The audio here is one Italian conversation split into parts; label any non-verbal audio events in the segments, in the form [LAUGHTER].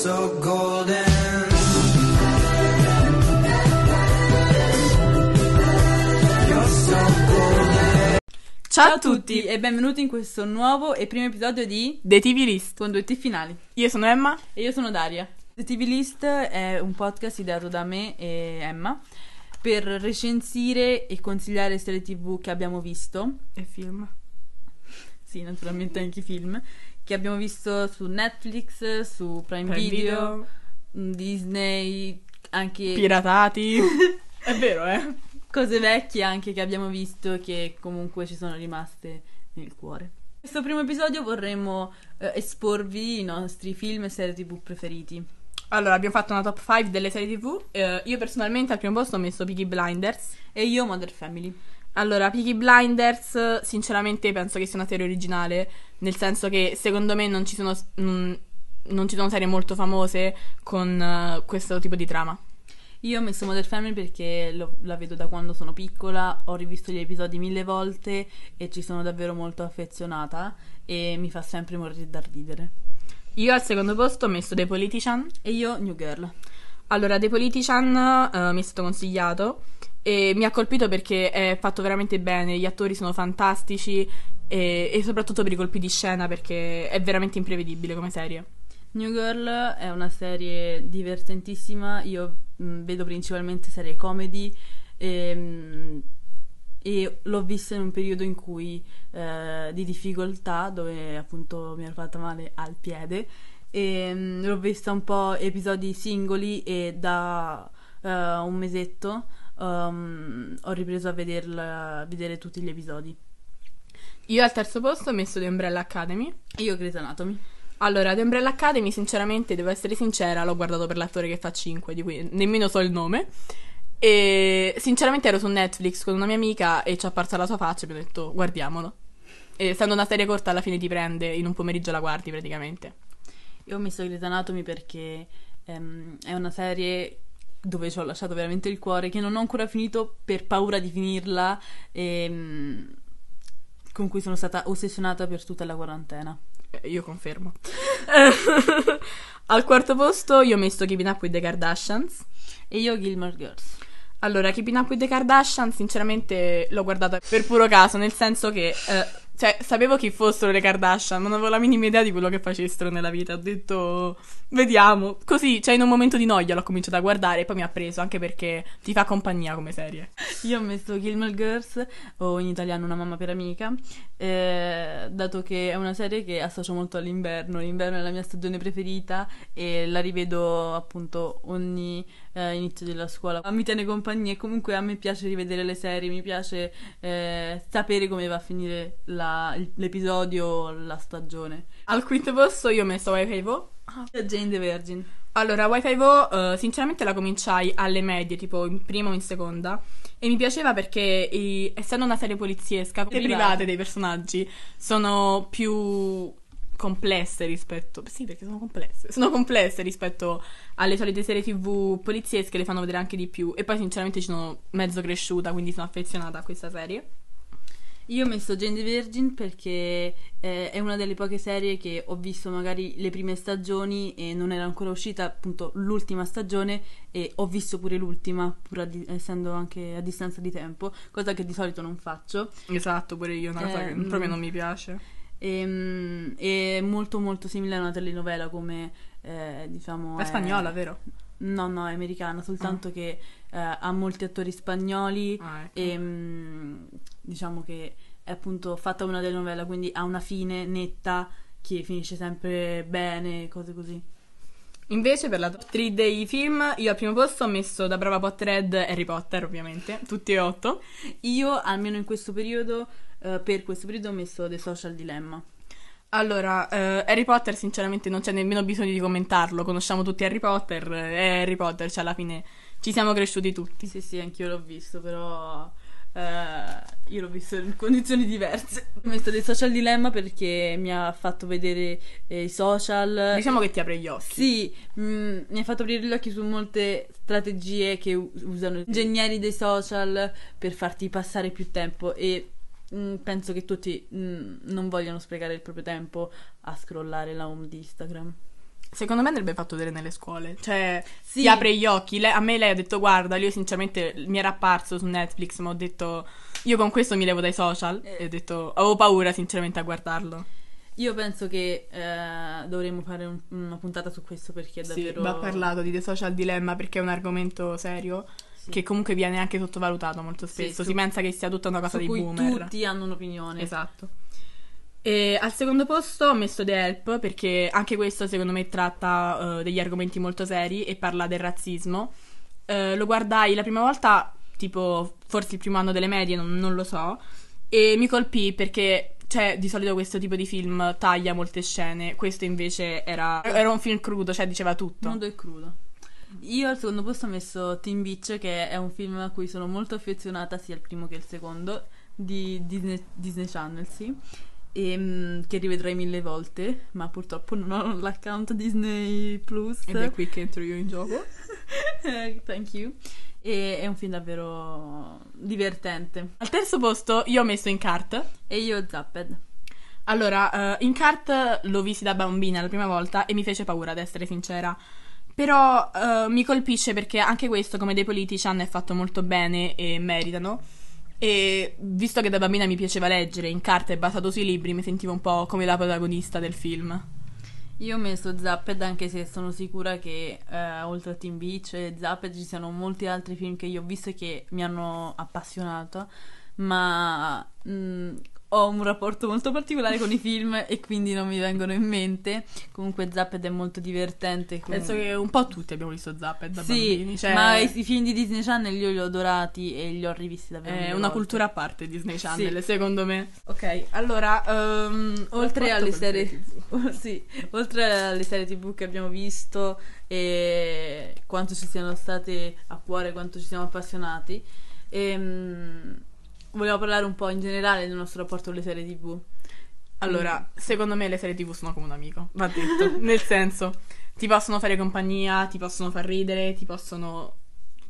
so golden. You're so golden. Ciao a tutti e benvenuti in questo nuovo e primo episodio di The TV List. Con due T finali. Io sono Emma. E io sono Daria. The TV List è un podcast ideato da me e Emma per recensire e consigliare serie TV che abbiamo visto. E film. Sì, naturalmente anche i film che abbiamo visto su Netflix, su Prime, Prime Video, mm, Disney, anche Piratati. [LAUGHS] È vero, eh? cose vecchie anche che abbiamo visto che comunque ci sono rimaste nel cuore. In questo primo episodio vorremmo eh, esporvi i nostri film e serie TV preferiti. Allora, abbiamo fatto una top 5 delle serie TV. Eh, io personalmente al primo posto ho messo Peaky Blinders. E io Mother Family. Allora, Peaky Blinders, sinceramente penso che sia una serie originale, nel senso che secondo me non ci sono, mm, non ci sono serie molto famose con eh, questo tipo di trama. Io ho messo Mother Family perché lo- la vedo da quando sono piccola, ho rivisto gli episodi mille volte e ci sono davvero molto affezionata e mi fa sempre morire da ridere. Io al secondo posto ho messo The Politician. E io New Girl. Allora, The Politician eh, mi è stato consigliato e mi ha colpito perché è fatto veramente bene, gli attori sono fantastici e, e soprattutto per i colpi di scena perché è veramente imprevedibile come serie. New Girl è una serie divertentissima, io mh, vedo principalmente serie comedy ehm, e l'ho vista in un periodo in cui eh, di difficoltà dove appunto mi ero fatta male al piede e mh, l'ho vista un po' episodi singoli e da eh, un mesetto um, ho ripreso a vederla, a vedere tutti gli episodi. Io al terzo posto ho messo The Umbrella Academy. E io Grey's Anatomy. Allora, The Umbrella Academy, sinceramente, devo essere sincera, l'ho guardato per l'attore che fa 5, di cui nemmeno so il nome. E sinceramente ero su Netflix con una mia amica e ci è apparsa la sua faccia e mi ho detto guardiamolo. E essendo una serie corta alla fine ti prende, in un pomeriggio la guardi praticamente. Io ho messo Grey's Anatomy perché ehm, è una serie dove ci ho lasciato veramente il cuore, che non ho ancora finito per paura di finirla, e, con cui sono stata ossessionata per tutta la quarantena. Eh, Io confermo. [LAUGHS] Al quarto posto io ho messo Keeping Up with the Kardashians. E io Gilmore Girls. Allora, Keeping Up with the Kardashians, sinceramente l'ho guardata per puro caso, nel senso che, eh, cioè, sapevo chi fossero le Kardashian, ma non avevo la minima idea di quello che facessero nella vita. Ho detto, vediamo. Così, cioè, in un momento di noia l'ho cominciato a guardare e poi mi ha preso, anche perché ti fa compagnia come serie. Io ho messo Gilmore Girls, o in italiano Una mamma per amica, eh, dato che è una serie che associo molto all'inverno. L'inverno è la mia stagione preferita e la rivedo appunto ogni eh, inizio della scuola. Mi tiene compagnia e comunque a me piace rivedere le serie, mi piace eh, sapere come va a finire la- l'episodio, la stagione. Al quinto posto io ho messo Wi-Fi Vo. Jane the Virgin. Allora, Wi-Fi Vo, eh, sinceramente la cominciai alle medie, tipo in prima o in seconda. E mi piaceva perché, i- essendo una serie poliziesca, le Private. private dei personaggi sono più complesse rispetto. Sì, perché sono complesse. [LAUGHS] Sono complesse rispetto alle solite serie TV poliziesche, le fanno vedere anche di più. E poi, sinceramente, ci sono mezzo cresciuta, quindi sono affezionata a questa serie. Io ho messo Jane the Virgin perché eh, è una delle poche serie che ho visto magari le prime stagioni e non era ancora uscita appunto l'ultima stagione e ho visto pure l'ultima, pur di- essendo anche a distanza di tempo, cosa che di solito non faccio. Esatto, pure io, una cosa che Ehm, proprio non mi piace. E, mm, è molto molto simile a una telenovela come eh, diciamo... È spagnola, vero? No, no, è americana, soltanto che eh, ha molti attori spagnoli Ah, ecco. e mm, diciamo che è appunto fatta una telenovela, quindi ha una fine netta che finisce sempre bene, cose così. Invece per la top 3 dei film, io al primo posto ho messo da brava Potterhead Harry Potter, ovviamente, tutti e otto. Io, almeno in questo periodo, eh, per questo periodo ho messo The Social Dilemma. Allora, eh, Harry Potter sinceramente non c'è nemmeno bisogno di commentarlo, conosciamo tutti Harry Potter, eh, è Harry Potter, cioè alla fine ci siamo cresciuti tutti. Sì, sì, anch'io l'ho visto, però eh, io l'ho visto in condizioni diverse. Ho messo The Social Dilemma perché mi ha fatto vedere eh, i social. Diciamo che ti apre gli occhi. Sì, mm, mi ha fatto aprire gli occhi su molte strategie che usano gli ingegneri dei social per farti passare più tempo e mm, penso che tutti mm, non vogliono sprecare il proprio tempo a scrollare la home di Instagram. Secondo me andrebbe fatto vedere nelle scuole. Cioè, Sì. ti apre gli occhi. Lei- a me lei ha detto, guarda, io sinceramente mi era apparso su Netflix, ma ho detto, io con questo mi levo dai social. Eh. E ho detto, avevo paura sinceramente a guardarlo. Io penso che eh, dovremmo fare un- una puntata su questo perché è Sì, davvero... va parlato di The Social Dilemma perché è un argomento serio Sì. che comunque viene anche sottovalutato molto Sì, spesso. su- si pensa che sia tutta una cosa dei cui boomer. tutti hanno un'opinione. Esatto. E al secondo posto ho messo The Help perché anche questo secondo me tratta eh, degli argomenti molto seri e parla del razzismo. Eh, lo guardai la prima volta, tipo forse il primo anno delle medie, non, non lo so, e mi colpì perché cioè, di solito questo tipo di film taglia molte scene, questo invece era, era un film crudo, cioè diceva tutto. Nudo e crudo. Io al secondo posto ho messo Teen Beach, che è un film a cui sono molto affezionata, sia il primo che il secondo, di Disney, Disney Channel, sì. E, mm, che rivedrei mille volte, ma purtroppo non ho l'account Disney Plus. Ed è qui che entro io in gioco. [LAUGHS] Eh, Thank you. E è un film davvero divertente. Al terzo posto io ho messo In Cart. E io Zapped. Allora, eh, in kart l'ho visti da bambina la prima volta e mi fece paura, ad essere sincera. Però eh, mi colpisce perché anche questo, come dei politician, è fatto molto bene e meritano. E visto che da bambina mi piaceva leggere, in carta è basato sui libri, mi sentivo un po' come la protagonista del film. Io ho messo Zapped anche se sono sicura che eh, oltre a Teen Beach e Zapped ci siano molti altri film che io ho visto e che mi hanno appassionato, ma mm, ho un rapporto molto particolare con i film e quindi non mi vengono in mente. Comunque Zapped è molto divertente. Penso che un po' tutti abbiamo visto Zapped da Sì, bambini. Cioè, ma i, i film di Disney Channel io li ho adorati e li ho rivisti davvero. è una volte. cultura a parte Disney Channel, Sì. secondo me. Ok, allora, ehm, Oltre alle serie, [LAUGHS] sì, oltre alle serie tv che abbiamo visto e quanto ci siano state a cuore, quanto ci siamo appassionati, ehm, volevo parlare un po' in generale del nostro rapporto con le serie tv. Allora, secondo me le serie TV sono come un amico, va detto. [LAUGHS] Nel senso, ti possono fare compagnia, ti possono far ridere, ti possono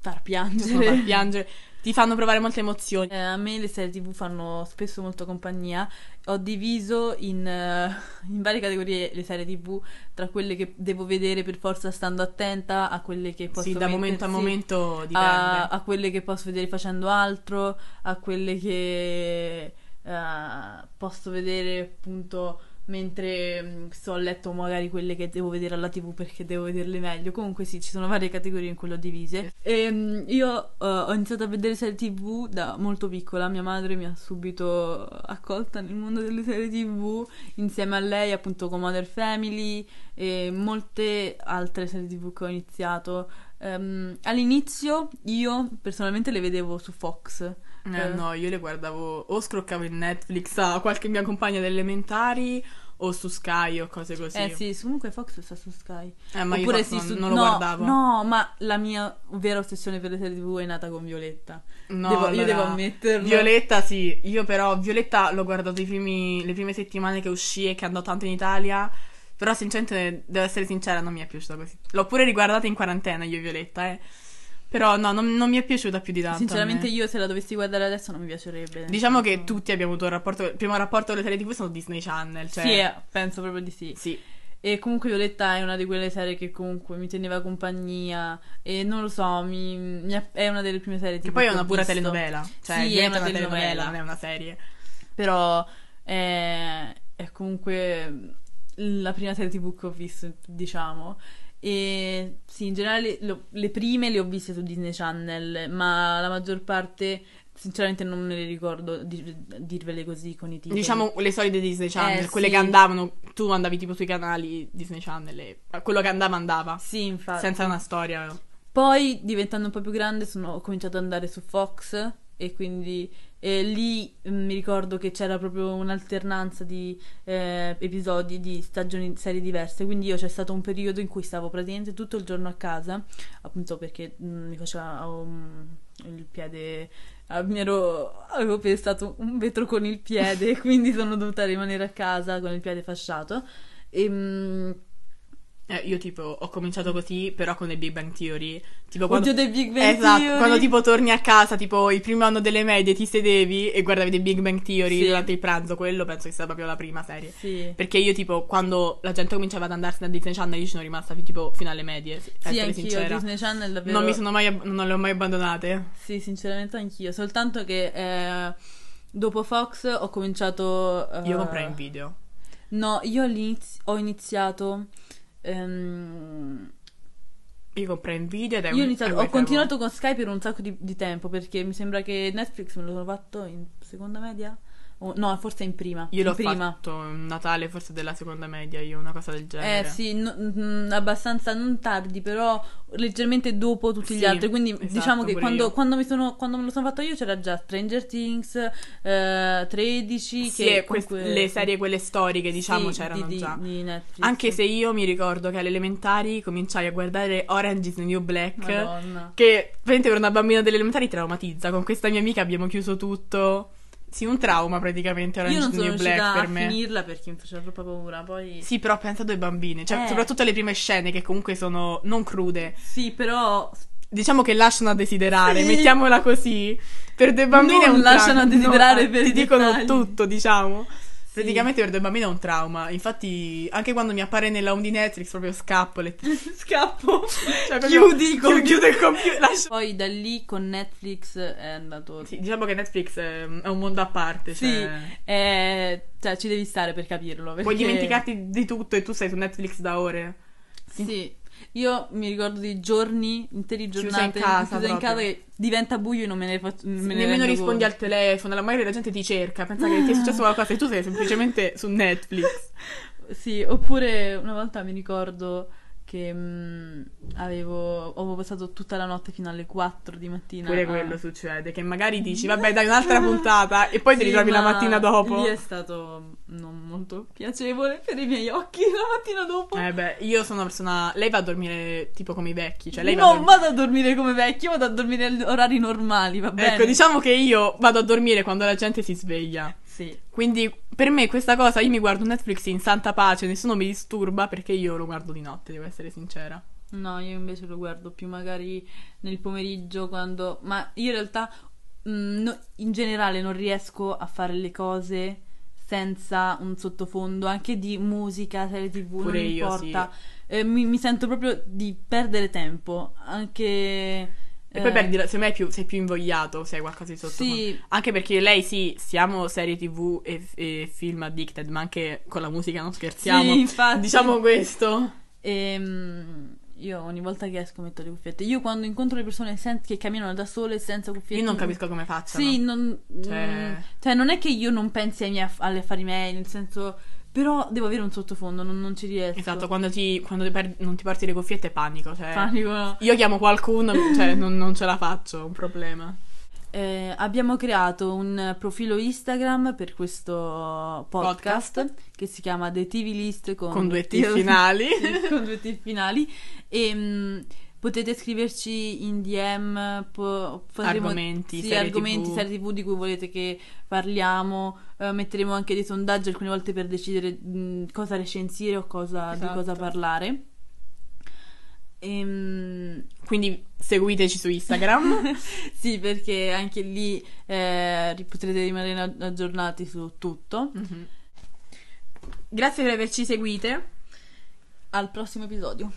Far piangere. far piangere, [LAUGHS] ti fanno provare molte emozioni. Eh, a me le serie tv fanno spesso molto compagnia. Ho diviso in, eh, [LAUGHS] in varie categorie le serie tv, tra quelle che devo vedere per forza stando attenta, a quelle che posso Sì, da momento a momento dipende. a, a quelle che posso vedere facendo altro, a quelle che eh, posso vedere appunto mentre mm, sto a letto, magari quelle che devo vedere alla TV perché devo vederle meglio. Comunque sì, ci sono varie categorie in cui le ho divise. E, mm, io eh, ho iniziato a vedere serie TV da molto piccola, mia madre mi ha subito accolta nel mondo delle serie TV insieme a lei appunto con Mother Family e molte altre serie TV che ho iniziato. Ehm, all'inizio io personalmente le vedevo su Fox. Eh, no, io le guardavo o scroccavo in Netflix a qualche mia compagna delle elementari o su Sky o cose così. Eh sì, comunque Fox sta su Sky. Eh, ma io Oppure Fox sì, non, su- non lo no, guardavo. No, ma la mia vera ossessione per le serie TV è nata con Violetta. No, Devo- io allora, devo ammetterlo. Violetta sì, io però Violetta l'ho guardato primi- le prime settimane che uscì e che andò tanto in Italia, però sinceramente devo essere sincera non mi è piaciuta così. L'ho pure riguardata in quarantena io Violetta, eh. Però no, non, non mi è piaciuta più di tanto. Sinceramente me. io se la dovessi guardare adesso non mi piacerebbe. Diciamo che tutti abbiamo avuto un rapporto, il primo rapporto con le serie TV sono Disney Channel, cioè Sì, eh, penso proprio di sì. sì. E comunque Violetta è una di quelle serie che comunque mi teneva compagnia e non lo so, mi, mi è, è una delle prime serie Che TV poi è una pura visto. telenovela, cioè Sì, è Violetta una telenovela. non è una serie. Però è, è comunque la prima serie TV che ho visto, diciamo. E sì, in generale lo- le prime le ho viste su Disney Channel, ma la maggior parte sinceramente non me le ricordo di- dirvele così con i titoli. Diciamo le solite Disney Channel, Eh, quelle sì. che andavano, tu andavi tipo sui canali Disney Channel e quello che andava andava, Sì, infatti. senza una storia. Poi, diventando un po' più grande, sono, ho cominciato ad andare su Fox e quindi eh, lì mm, mi ricordo che c'era proprio un'alternanza di eh, episodi di stagioni, serie diverse. Quindi io c'è stato un periodo in cui stavo praticamente tutto il giorno a casa, appunto perché mm, mi faceva um, il piede. ah, ero, avevo pestato un vetro con il piede, [LAUGHS] quindi sono dovuta rimanere a casa con il piede fasciato. E, mm, Eh, io tipo ho cominciato così, però con The Big Bang Theory. Tipo quando... Oddio The Big Bang esatto, Theory. quando tipo torni a casa, tipo il primo anno delle medie, ti sedevi e guardavi The Big Bang Theory Sì. durante il pranzo, quello penso che sia proprio la prima serie. Sì. Perché io tipo quando la gente cominciava ad andarsene a Disney Channel io ci sono rimasta tipo fino alle medie, sì, anch'io, sincera. Disney Channel davvero. Non mi sono mai ab- non le ho mai abbandonate. Sì, sinceramente anch'io. Soltanto che eh, dopo Fox ho cominciato. eh, Io comprai in video. No, io all'iniz- ho iniziato. Ehm, Io comprai in video ed è io ho, un- iniziato- è ho continuato con Sky per un sacco di, di tempo perché mi sembra che Netflix me lo sono fatto in seconda media. O- no, forse in prima. Io in l'ho prima. fatto Natale forse della seconda media, io una cosa del genere. Eh sì, no- mm, abbastanza non tardi, però leggermente dopo tutti gli Sì, altri. Quindi esatto, diciamo che quando, quando mi sono, quando me lo sono fatto io c'era già Stranger Things, eh, 13, Sì, che quest- comunque- le serie quelle storiche, diciamo, Sì, c'erano di, già. di Netflix. Anche se io mi ricordo che alle elementari cominciai a guardare Orange is the New Black. Madonna. Che veramente per una bambina delle elementari traumatizza. Con questa mia amica abbiamo chiuso tutto. Sì, un trauma praticamente Orange Io non sono New Black riuscita per a me. finirla perché mi faceva troppa paura. Poi Sì, però pensa a due bambini. Cioè, Eh. soprattutto le prime scene che comunque sono non crude. sì, però Diciamo che lasciano a desiderare, Sì. mettiamola così. Per due bambini è Non un trauma. lasciano a desiderare No, per Ti dicono tutto, diciamo. Sì. Praticamente per due bambini è un trauma. Infatti, anche quando mi appare nella home di Netflix, proprio scappo. Le... [LAUGHS] scappo. Cioè, proprio Chiudi computer. chiudo il computer. lascio- Poi da lì con Netflix è andato. Sì, diciamo che Netflix è, è un mondo a parte. Sì, Cioè... eh, cioè ci devi stare per capirlo. Puoi perché- dimenticarti di tutto e tu sei su Netflix da ore. Sì. Io mi ricordo di giorni, interi giornate in casa chiusa in casa che diventa buio e non me ne faccio. me ne Nemmeno rispondi conto. al telefono, la magari la gente ti cerca, pensa che ti è successo qualcosa e tu sei semplicemente su Netflix. [LAUGHS] Sì, oppure una volta mi ricordo che mm, avevo, avevo passato tutta la notte fino alle 4 di mattina. Pure a- quello succede, che magari dici, vabbè dai un'altra [LAUGHS] puntata e poi ti Sì, ritrovi la ma mattina dopo. Lì è stato non molto piacevole per i miei occhi la mattina dopo. Eh beh, io sono una persona... Lei va a dormire tipo come i vecchi, cioè lei va a non dormire... vado a dormire come vecchio, vado a dormire agli orari normali, va bene? Ecco, diciamo che io vado a dormire quando la gente si sveglia. Sì. Quindi per me questa cosa, io mi guardo Netflix in santa pace, nessuno mi disturba perché io lo guardo di notte, devo essere sincera. No, io invece lo guardo più magari nel pomeriggio quando... Ma io in realtà mm, no- in generale non riesco a fare le cose senza un sottofondo, anche di musica, serie tv, non Pure io, importa. Eh, mi, mi sento proprio di perdere tempo, anche... E poi eh, perdi, la- secondo me più, sei più invogliato se hai qualcosa di sottofondo. Sì, Anche perché lei sì, siamo serie tv e, e film addicted, ma anche con la musica non scherziamo. Sì, infatti. Diciamo questo. Ehm, io ogni volta che esco metto le cuffiette. Io quando incontro le persone sen- che camminano da sole senza cuffiette. Io non capisco come facciano. Sì, non, Cioè- mm, cioè, non è che io non pensi miei agli affari miei, nel senso. Però devo avere un sottofondo, non, non ci riesco. Esatto, quando, ti, quando ti per- non ti porti le cuffiette panico. Cioè, Panico, no. Io chiamo qualcuno, cioè non, non ce la faccio, è un problema. Eh, abbiamo creato un profilo Instagram per questo podcast, Podcast. che si chiama The TV List con, Con due T finali. Sì, [LAUGHS] con due T finali. E mm, potete scriverci in DM po- Argomenti, sì, serie argomenti, TV. serie TV di cui volete che parliamo. Eh, metteremo anche dei sondaggi alcune volte per decidere mm, cosa recensire o cosa, di Esatto. cosa parlare. Ehm, Quindi seguiteci su Instagram. [LAUGHS] sì, perché anche lì eh, potrete rimanere ag- aggiornati su tutto. Mhm. Grazie per averci seguite. Al prossimo episodio.